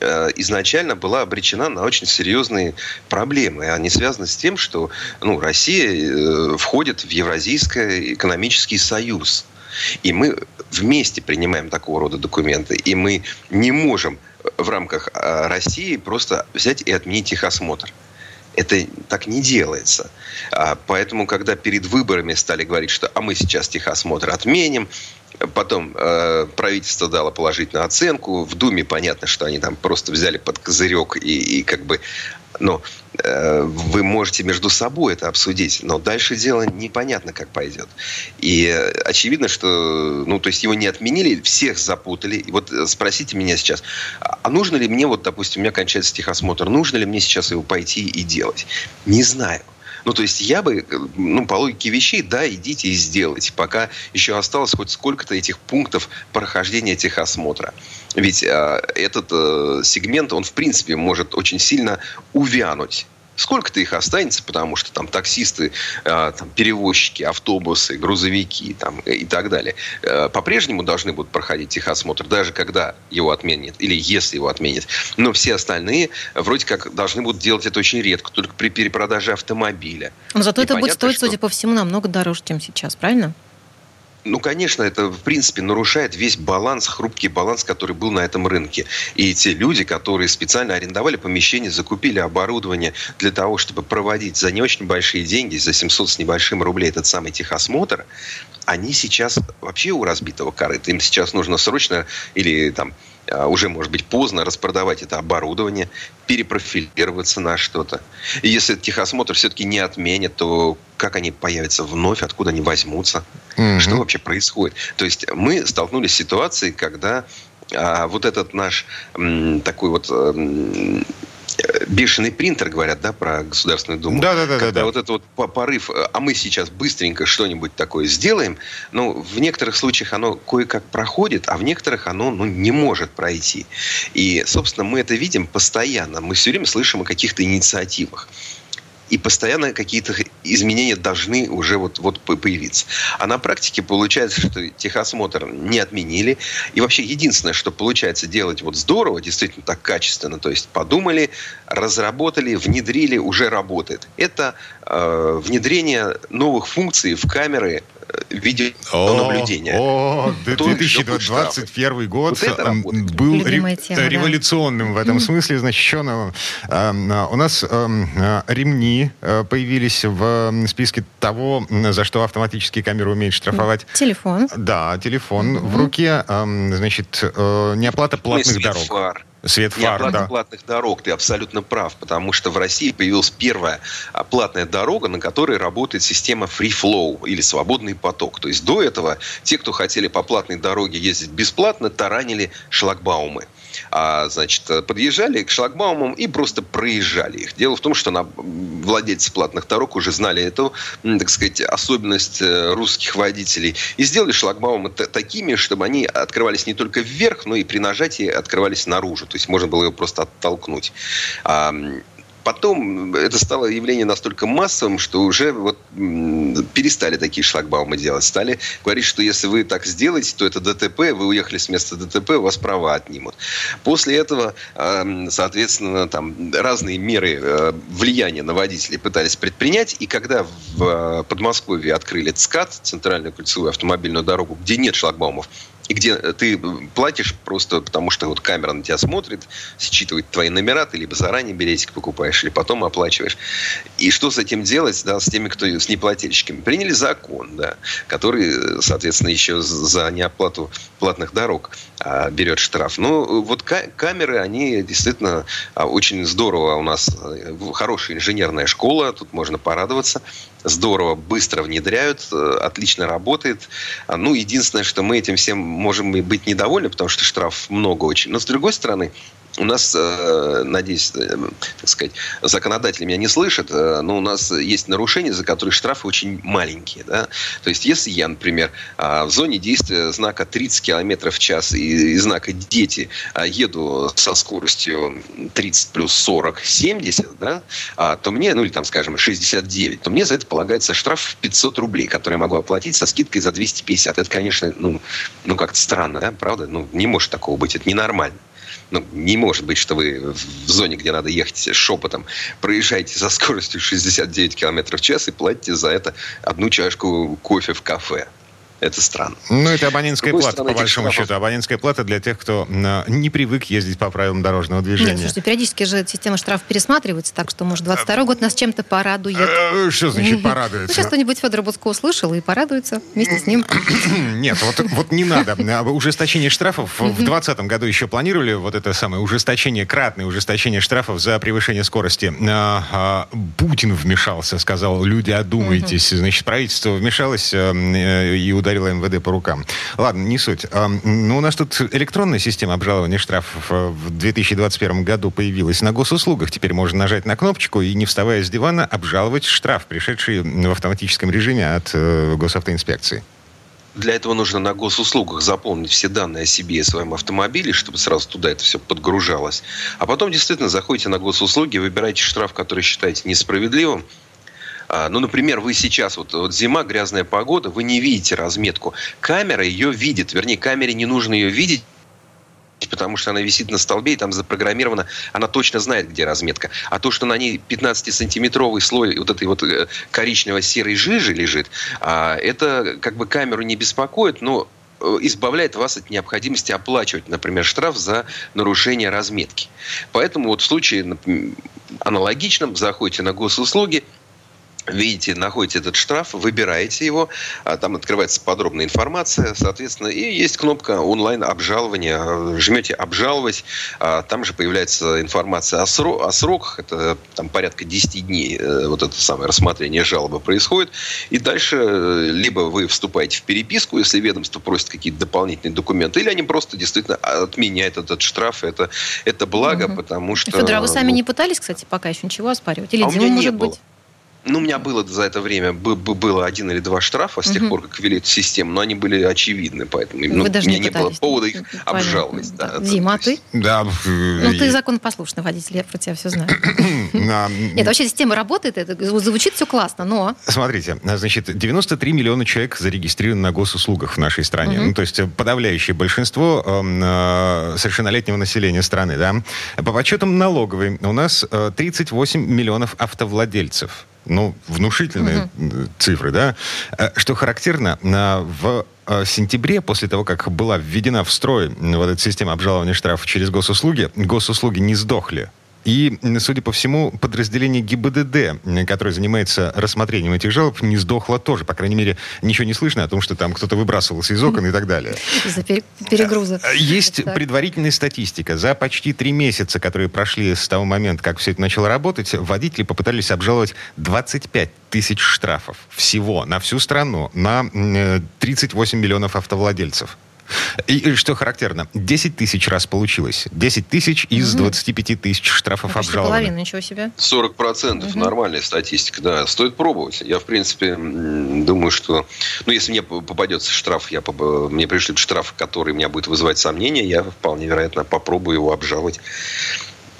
[SPEAKER 7] э, изначально была обречена на очень серьезные проблемы. Они связаны с тем, что ну, Россия э, входит в Евразийский экономический союз. И мы вместе принимаем такого рода документы. И мы не можем в рамках России просто взять и отменить техосмотр. Это так не делается. А, поэтому, когда перед выборами стали говорить, что а мы сейчас техосмотр отменим, Потом э, правительство дало положительную оценку. В Думе понятно, что они там просто взяли под козырек и, и как бы Э, вы можете между собой это обсудить, но дальше дело непонятно, как пойдет. И очевидно, что, ну, то есть его не отменили, всех запутали. И вот спросите меня сейчас, а нужно ли мне, вот, допустим, у меня кончается техосмотр, нужно ли мне сейчас его пойти и делать? Не знаю. Ну, то есть я бы, ну, по логике вещей, да, идите и сделайте, пока еще осталось хоть сколько-то этих пунктов прохождения техосмотра. Ведь э, этот э, сегмент, он, в принципе, может очень сильно увянуть Сколько-то их останется, потому что там таксисты, э, там, перевозчики, автобусы, грузовики там, и так далее э, по-прежнему должны будут проходить техосмотр, даже когда его отменят или если его отменят. Но все остальные вроде как должны будут делать это очень редко, только при перепродаже автомобиля.
[SPEAKER 3] Но зато и это будет стоить, что... судя по всему, намного дороже, чем сейчас, правильно?
[SPEAKER 7] Ну, конечно, это, в принципе, нарушает весь баланс, хрупкий баланс, который был на этом рынке. И те люди, которые специально арендовали помещение, закупили оборудование для того, чтобы проводить за не очень большие деньги, за 700 с небольшим рублей этот самый техосмотр, они сейчас вообще у разбитого корыта. Им сейчас нужно срочно или там уже, может быть, поздно распродавать это оборудование, перепрофилироваться на что-то. И если техосмотр все-таки не отменят, то как они появятся вновь, откуда они возьмутся, mm-hmm. что вообще происходит. То есть мы столкнулись с ситуацией, когда а, вот этот наш м, такой вот м, бешеный принтер, говорят, да, про Государственную Думу.
[SPEAKER 2] Да, да, да.
[SPEAKER 7] Когда
[SPEAKER 2] да,
[SPEAKER 7] вот этот вот порыв, а мы сейчас быстренько что-нибудь такое сделаем, ну, в некоторых случаях оно кое-как проходит, а в некоторых оно ну, не может пройти. И, собственно, мы это видим постоянно. Мы все время слышим о каких-то инициативах и постоянно какие-то изменения должны уже вот, вот появиться. А на практике получается, что техосмотр не отменили. И вообще единственное, что получается делать вот здорово, действительно так качественно, то есть подумали, разработали, внедрили, уже работает. Это э, внедрение новых функций в камеры видеонаблюдения.
[SPEAKER 2] О, 2021 год вот был ре- тема, революционным да. в этом смысле. Значит, еще на, а, у нас а, ремни а, появились в списке того, за что автоматические камеры умеют штрафовать.
[SPEAKER 3] Телефон.
[SPEAKER 2] Да, телефон угу. в руке. Значит, э, неоплата платных дорог. Фар.
[SPEAKER 7] Свет фар, не да. платных дорог, ты абсолютно прав, потому что в России появилась первая а, платная дорога, на которой работает система free flow или свободный поток. То есть до этого те, кто хотели по платной дороге ездить бесплатно, таранили шлагбаумы а, значит, подъезжали к шлагбаумам и просто проезжали их. Дело в том, что на, владельцы платных дорог уже знали эту, так сказать, особенность э, русских водителей и сделали шлагбаумы такими, чтобы они открывались не только вверх, но и при нажатии открывались наружу. То есть можно было его просто оттолкнуть. Потом это стало явление настолько массовым, что уже вот перестали такие шлагбаумы делать. Стали говорить, что если вы так сделаете, то это ДТП, вы уехали с места ДТП, у вас права отнимут. После этого, соответственно, там разные меры э, влияния на водителей пытались предпринять. И когда в э, Подмосковье открыли ЦКАД, центральную кольцевую автомобильную дорогу, где нет шлагбаумов, и где ты платишь просто потому, что вот камера на тебя смотрит, считывает твои номера, ты либо заранее билетик покупаешь, или потом оплачиваешь. И что с этим делать, да, с теми, кто с неплательщиками? Приняли закон, да, который, соответственно, еще за неоплату платных дорог берет штраф. Ну, вот камеры, они действительно а, очень здорово у нас, э, хорошая инженерная школа, тут можно порадоваться здорово, быстро внедряют, э, отлично работает. А, ну, единственное, что мы этим всем можем быть недовольны, потому что штраф много очень. Но, с другой стороны, у нас, э, надеюсь, э, так сказать, законодатели меня не слышат, э, но у нас есть нарушения, за которые штрафы очень маленькие. Да? То есть, если я, например, в зоне действия знака 30 км в час и, и знака «дети» еду со скоростью 30 плюс 40, 70, да, а, то мне, ну или там, скажем, 69, то мне за это полагается штраф в 500 рублей, который я могу оплатить со скидкой за 250. Это, конечно, ну, ну как-то странно, да, правда? Ну, не может такого быть, это ненормально. Ну, не может быть, что вы в зоне, где надо ехать шепотом, проезжаете со скоростью 69 км в час и платите за это одну чашку кофе в кафе. Это странно.
[SPEAKER 2] Ну, это абонентская плата, стороны, по большому счету. Абонентская плата для тех, кто не привык ездить по правилам дорожного движения. Нет,
[SPEAKER 3] слушайте, периодически же система штрафов пересматривается, так что, может, 22 год нас чем-то порадует.
[SPEAKER 2] Э, что значит [LAUGHS] порадует?
[SPEAKER 3] Ну, сейчас кто-нибудь Федора Буцко услышал и порадуется вместе с ним. [COUGHS]
[SPEAKER 2] Нет, вот, вот не надо. Ужесточение штрафов в 2020 году еще планировали вот это самое ужесточение, кратное ужесточение штрафов за превышение скорости. А, а, Путин вмешался, сказал, люди, одумайтесь. Значит, правительство вмешалось э, и ударило МВД по рукам. Ладно, не суть. Ну, у нас тут электронная система обжалования штрафов э, в 2021 году появилась на госуслугах. Теперь можно нажать на кнопочку и, не вставая с дивана, обжаловать штраф, пришедший в автоматическом режиме от э, госавтоинспекции.
[SPEAKER 7] Для этого нужно на госуслугах заполнить все данные о себе и своем автомобиле, чтобы сразу туда это все подгружалось. А потом действительно заходите на госуслуги, выбираете штраф, который считаете несправедливым, а, ну, например, вы сейчас, вот, вот зима, грязная погода, вы не видите разметку. Камера ее видит, вернее, камере не нужно ее видеть, потому что она висит на столбе, и там запрограммирована, она точно знает, где разметка. А то, что на ней 15-сантиметровый слой вот этой вот э, коричнево-серой жижи лежит, а, это как бы камеру не беспокоит, но э, избавляет вас от необходимости оплачивать, например, штраф за нарушение разметки. Поэтому вот в случае аналогичном заходите на госуслуги, видите, находите этот штраф, выбираете его, а там открывается подробная информация, соответственно, и есть кнопка онлайн обжалования, жмете обжаловать, а там же появляется информация о, срок, о сроках, это там порядка 10 дней э, вот это самое рассмотрение жалобы происходит, и дальше э, либо вы вступаете в переписку, если ведомство просит какие-то дополнительные документы, или они просто действительно отменяют этот штраф, это, это благо, угу. потому что...
[SPEAKER 3] Федор, а вы сами ну, не пытались, кстати, пока еще ничего оспаривать? Или
[SPEAKER 7] а Дима, может быть? Было. Ну, у меня было за это время было один или два штрафа с тех пор, как ввели эту систему, но они были очевидны, поэтому
[SPEAKER 3] ну,
[SPEAKER 7] у меня
[SPEAKER 3] не,
[SPEAKER 7] было повода их обжаловать.
[SPEAKER 3] Да. Дима, а ты?
[SPEAKER 2] Да.
[SPEAKER 3] Ну, ты законопослушный водитель, я про тебя все знаю. [COUGHS] Нет, вообще система работает, это звучит все классно, но...
[SPEAKER 2] Смотрите, значит, 93 миллиона человек зарегистрированы на госуслугах в нашей стране. Ну, то есть подавляющее большинство эм, э, совершеннолетнего населения страны, да. По подсчетам налоговой у нас 38 э, миллионов автовладельцев ну, внушительные угу. цифры, да. Э, что характерно, в э, сентябре, после того, как была введена в строй вот эта система обжалования штрафов через госуслуги, госуслуги не сдохли. И, судя по всему, подразделение ГИБДД, которое занимается рассмотрением этих жалоб, не сдохло тоже. По крайней мере, ничего не слышно о том, что там кто-то выбрасывался из окон и так далее.
[SPEAKER 3] Из-за перегруза.
[SPEAKER 2] Э, есть предварительная статистика. За почти три месяца, которые прошли с того момента, как все это начало работать, водители попытались обжаловать 25 тысяч штрафов всего на всю страну, на 38 миллионов автовладельцев. И, и что характерно, 10 тысяч раз получилось. 10 тысяч из угу. 25 тысяч штрафов ну, обжалованы.
[SPEAKER 3] половина, ничего себе.
[SPEAKER 7] 40 процентов, угу. нормальная статистика, да. Стоит пробовать. Я, в принципе, думаю, что... Ну, если мне попадется штраф, я, мне пришлют штраф, который меня будет вызывать сомнения, я вполне вероятно попробую его обжаловать.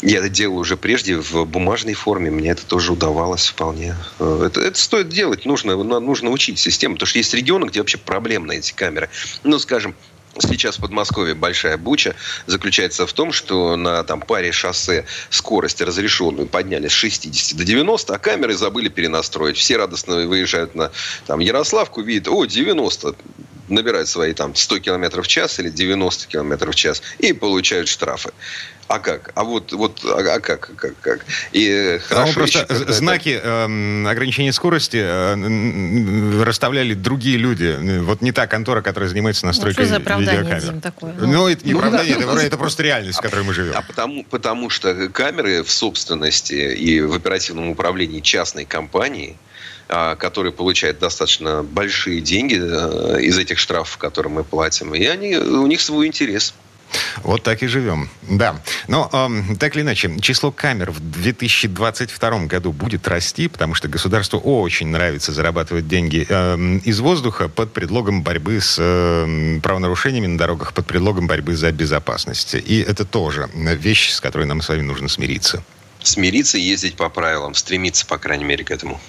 [SPEAKER 7] Я это делал уже прежде в бумажной форме. Мне это тоже удавалось вполне. Э, это, это стоит делать. Нужно, нужно учить систему. Потому что есть регионы, где вообще проблемные эти камеры. Ну, скажем, Сейчас в Подмосковье большая буча заключается в том, что на там, паре шоссе скорость разрешенную подняли с 60 до 90, а камеры забыли перенастроить. Все радостно выезжают на там, Ярославку, видят, о, 90, набирают свои там 100 км в час или 90 км в час и получают штрафы. А как? А вот, вот а, а как, как, как?
[SPEAKER 2] И э, хорошо. А просто еще, знаки э, ограничения скорости э, расставляли другие люди. Вот не та контора, которая занимается ну, настройкой ну, видеокамер. Такое? Ну, ну, это не ну, оправдание, да. это, это просто реальность, в которой мы живем.
[SPEAKER 7] А потому, потому что камеры в собственности и в оперативном управлении частной компании а, который получает достаточно большие деньги э, из этих штрафов, которые мы платим, и они, у них свой интерес.
[SPEAKER 2] Вот так и живем. Да. Но э, так или иначе, число камер в 2022 году будет расти, потому что государству очень нравится зарабатывать деньги э, из воздуха под предлогом борьбы с э, правонарушениями на дорогах, под предлогом борьбы за безопасность. И это тоже вещь, с которой нам с вами нужно смириться.
[SPEAKER 7] Смириться и ездить по правилам, стремиться, по крайней мере, к этому.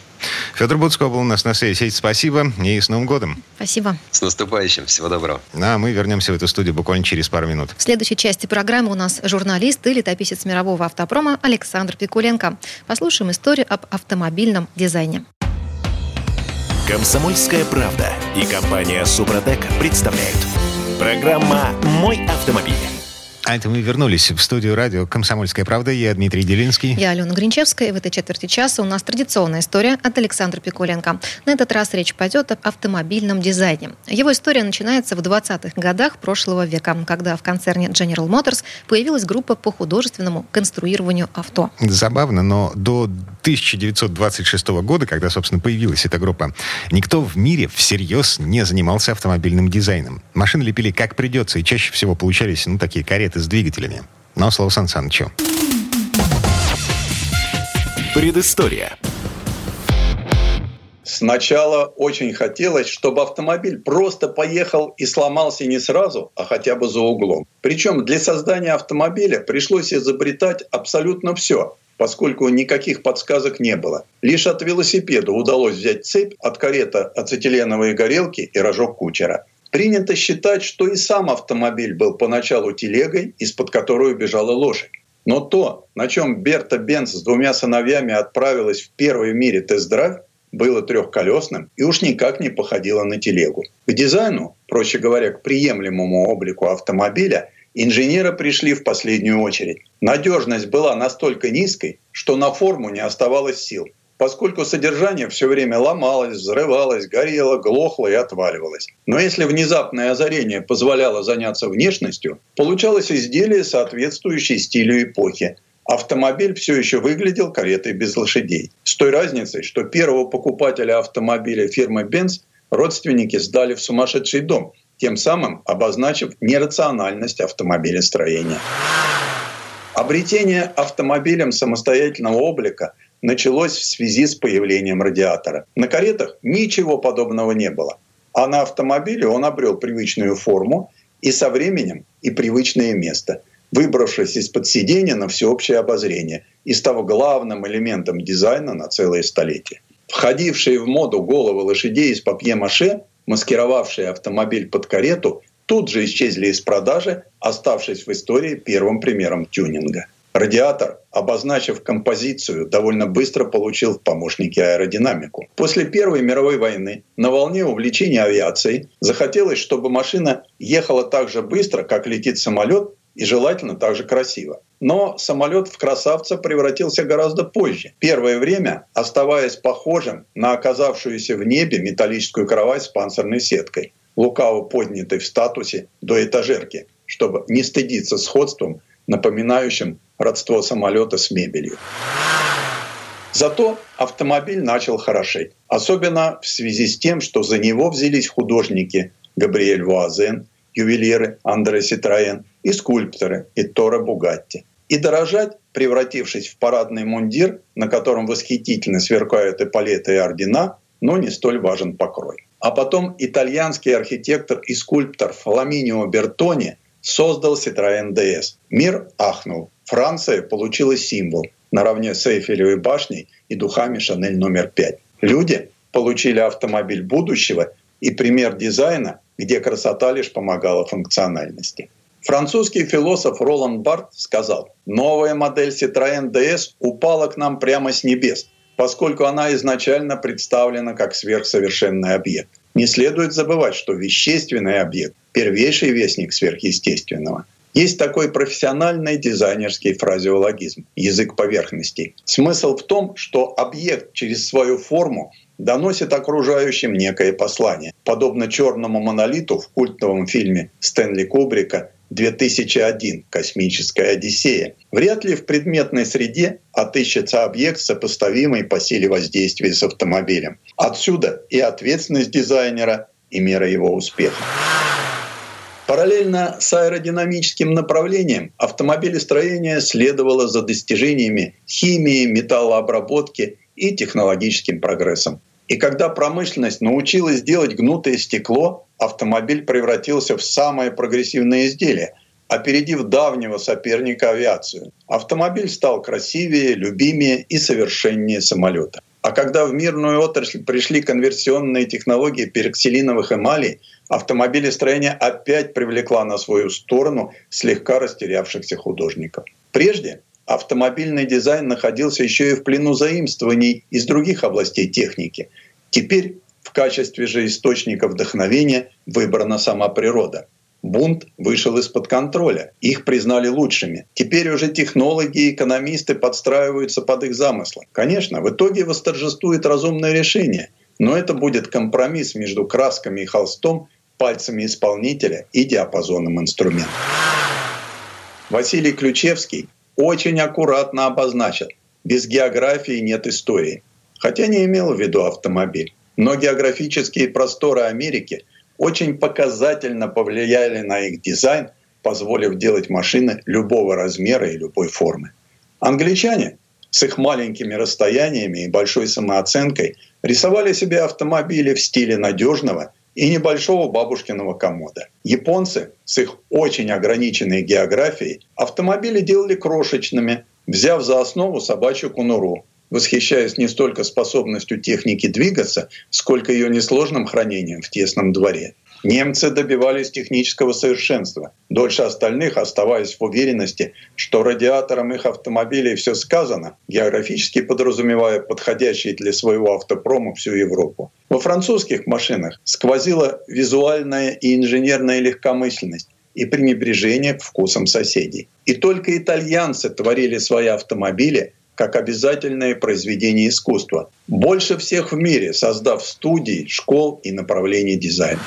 [SPEAKER 2] Федор Буцко был у нас на связи. Спасибо и с Новым годом.
[SPEAKER 3] Спасибо.
[SPEAKER 7] С наступающим. Всего доброго.
[SPEAKER 2] А мы вернемся в эту студию буквально через пару минут.
[SPEAKER 3] В следующей части программы у нас журналист и летописец мирового автопрома Александр Пикуленко. Послушаем историю об автомобильном дизайне.
[SPEAKER 1] Комсомольская правда и компания Супротек представляют. Программа «Мой автомобиль».
[SPEAKER 2] А это мы вернулись в студию радио «Комсомольская правда». Я Дмитрий Делинский.
[SPEAKER 3] Я Алена Гринчевская. И в этой четверти часа у нас традиционная история от Александра Пикуленко. На этот раз речь пойдет об автомобильном дизайне. Его история начинается в 20-х годах прошлого века, когда в концерне General Motors появилась группа по художественному конструированию авто.
[SPEAKER 2] Забавно, но до 1926 года, когда, собственно, появилась эта группа, никто в мире всерьез не занимался автомобильным дизайном. Машины лепили как придется, и чаще всего получались, ну, такие кареты с двигателями. Но слово Сан Санычу.
[SPEAKER 1] Предыстория.
[SPEAKER 8] Сначала очень хотелось, чтобы автомобиль просто поехал и сломался не сразу, а хотя бы за углом. Причем для создания автомобиля пришлось изобретать абсолютно все, поскольку никаких подсказок не было. Лишь от велосипеда удалось взять цепь от карета ацетиленовой горелки и рожок кучера – Принято считать, что и сам автомобиль был поначалу телегой, из-под которой убежала лошадь. Но то, на чем Берта Бенц с двумя сыновьями отправилась в первый в мире тест-драйв, было трехколесным и уж никак не походило на телегу. К дизайну, проще говоря, к приемлемому облику автомобиля, инженеры пришли в последнюю очередь. Надежность была настолько низкой, что на форму не оставалось сил поскольку содержание все время ломалось, взрывалось, горело, глохло и отваливалось. Но если внезапное озарение позволяло заняться внешностью, получалось изделие, соответствующее стилю эпохи. Автомобиль все еще выглядел каретой без лошадей. С той разницей, что первого покупателя автомобиля фирмы Benz родственники сдали в сумасшедший дом, тем самым обозначив нерациональность автомобилестроения. Обретение автомобилем самостоятельного облика – началось в связи с появлением радиатора. На каретах ничего подобного не было. А на автомобиле он обрел привычную форму и со временем и привычное место, выбравшись из-под сиденья на всеобщее обозрение и став главным элементом дизайна на целое столетие. Входившие в моду головы лошадей из папье-маше, маскировавшие автомобиль под карету, тут же исчезли из продажи, оставшись в истории первым примером тюнинга – Радиатор, обозначив композицию, довольно быстро получил в помощнике аэродинамику. После Первой мировой войны на волне увлечения авиацией захотелось, чтобы машина ехала так же быстро, как летит самолет, и желательно так же красиво. Но самолет в красавца превратился гораздо позже. Первое время, оставаясь похожим на оказавшуюся в небе металлическую кровать с панцирной сеткой, лукаво поднятой в статусе до этажерки, чтобы не стыдиться сходством, напоминающим родство самолета с мебелью. Зато автомобиль начал хорошеть. Особенно в связи с тем, что за него взялись художники Габриэль Вуазен, ювелиры Андре Ситроен и скульпторы Иттора Бугатти. И дорожать, превратившись в парадный мундир, на котором восхитительно сверкают эполеты и ордена, но не столь важен покрой. А потом итальянский архитектор и скульптор Фламинио Бертони создал Citroën DS. Мир ахнул. Франция получила символ наравне с Эйфелевой башней и духами Шанель номер 5. Люди получили автомобиль будущего и пример дизайна, где красота лишь помогала функциональности. Французский философ Ролан Барт сказал, новая модель Citroën DS упала к нам прямо с небес, поскольку она изначально представлена как сверхсовершенный объект. Не следует забывать, что вещественный объект – первейший вестник сверхъестественного – есть такой профессиональный дизайнерский фразеологизм – язык поверхностей. Смысл в том, что объект через свою форму доносит окружающим некое послание, подобно черному монолиту в культовом фильме Стэнли Кубрика 2001 «Космическая Одиссея». Вряд ли в предметной среде отыщется объект, сопоставимый по силе воздействия с автомобилем. Отсюда и ответственность дизайнера, и мера его успеха. Параллельно с аэродинамическим направлением автомобилестроение следовало за достижениями химии, металлообработки и технологическим прогрессом. И когда промышленность научилась делать гнутое стекло, автомобиль превратился в самое прогрессивное изделие, опередив давнего соперника авиацию. Автомобиль стал красивее, любимее и совершеннее самолета. А когда в мирную отрасль пришли конверсионные технологии пероксилиновых эмалей, автомобилестроение опять привлекла на свою сторону слегка растерявшихся художников. Прежде автомобильный дизайн находился еще и в плену заимствований из других областей техники. Теперь В качестве же источника вдохновения выбрана сама природа. Бунт вышел из-под контроля. Их признали лучшими. Теперь уже технологи и экономисты подстраиваются под их замыслы. Конечно, в итоге восторжествует разумное решение, но это будет компромисс между красками и холстом, пальцами исполнителя и диапазоном инструмента. Василий Ключевский очень аккуратно обозначил, без географии нет истории. Хотя не имел в виду автомобиль. Но географические просторы Америки очень показательно повлияли на их дизайн, позволив делать машины любого размера и любой формы. Англичане с их маленькими расстояниями и большой самооценкой рисовали себе автомобили в стиле надежного и небольшого бабушкиного комода. Японцы с их очень ограниченной географией автомобили делали крошечными, взяв за основу собачью кунуру, восхищаясь не столько способностью техники двигаться, сколько ее несложным хранением в тесном дворе. Немцы добивались технического совершенства, дольше остальных оставаясь в уверенности, что радиатором их автомобилей все сказано, географически подразумевая подходящие для своего автопрома всю Европу. Во французских машинах сквозила визуальная и инженерная легкомысленность и пренебрежение к вкусам соседей. И только итальянцы творили свои автомобили как обязательное произведение искусства, больше всех в мире создав студии, школ и направлений дизайна.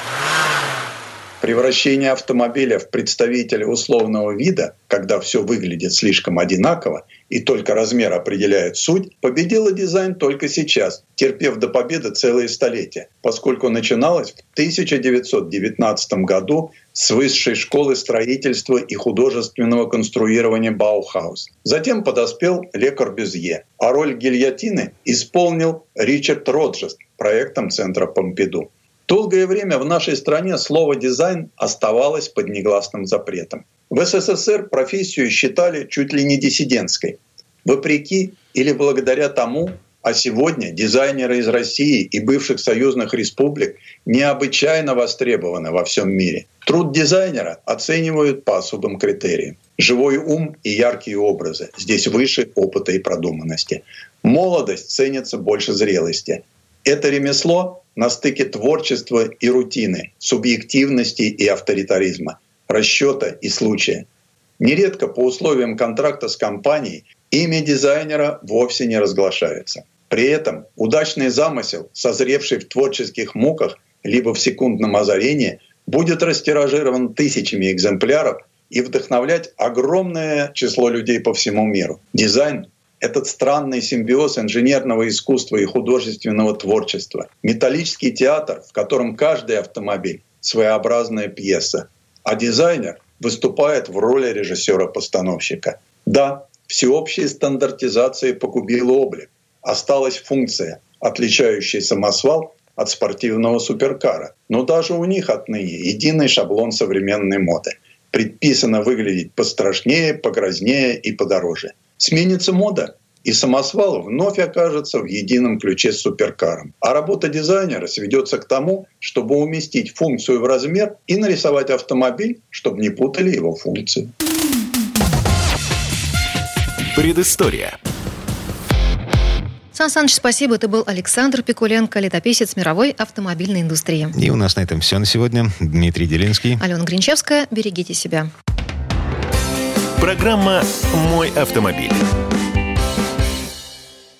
[SPEAKER 8] Превращение автомобиля в представителя условного вида, когда все выглядит слишком одинаково и только размер определяет суть, победила дизайн только сейчас, терпев до победы целые столетия, поскольку начиналось в 1919 году с высшей школы строительства и художественного конструирования Баухаус. Затем подоспел Ле Корбюзье, а роль гильотины исполнил Ричард Роджерс проектом Центра Помпиду. Долгое время в нашей стране слово «дизайн» оставалось под негласным запретом. В СССР профессию считали чуть ли не диссидентской. Вопреки или благодаря тому, а сегодня дизайнеры из России и бывших союзных республик необычайно востребованы во всем мире. Труд дизайнера оценивают по особым критериям. Живой ум и яркие образы. Здесь выше опыта и продуманности. Молодость ценится больше зрелости. Это ремесло на стыке творчества и рутины, субъективности и авторитаризма, расчета и случая. Нередко по условиям контракта с компанией имя дизайнера вовсе не разглашается. При этом удачный замысел, созревший в творческих муках либо в секундном озарении, будет растиражирован тысячами экземпляров и вдохновлять огромное число людей по всему миру. Дизайн этот странный симбиоз инженерного искусства и художественного творчества. Металлический театр, в котором каждый автомобиль — своеобразная пьеса, а дизайнер выступает в роли режиссера-постановщика. Да, всеобщая стандартизация погубила облик. Осталась функция, отличающая самосвал от спортивного суперкара. Но даже у них отныне единый шаблон современной моды. Предписано выглядеть пострашнее, погрознее и подороже. Сменится мода, и самосвал вновь окажется в едином ключе с суперкаром. А работа дизайнера сведется к тому, чтобы уместить функцию в размер и нарисовать автомобиль, чтобы не путали его функции.
[SPEAKER 1] Предыстория.
[SPEAKER 3] Сан Саныч, спасибо. Это был Александр Пикуленко, летописец мировой автомобильной индустрии.
[SPEAKER 2] И у нас на этом все на сегодня. Дмитрий Делинский.
[SPEAKER 3] Алена Гринчевская. Берегите себя.
[SPEAKER 1] Программа «Мой автомобиль».